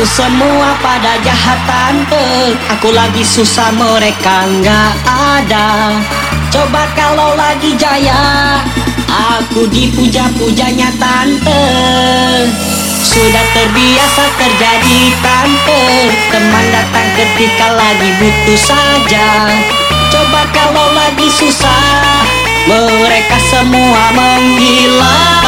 Itu semua pada jahat tante. Aku lagi susah mereka nggak ada. Coba kalau lagi jaya Aku dipuja-pujanya tante. Sudah terbiasa terjadi tante. Teman datang ketika lagi butuh saja. Coba kalau lagi susah Mereka semua menghilang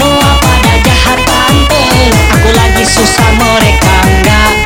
semua pada jahat tante, Aku lagi susah mereka enggak.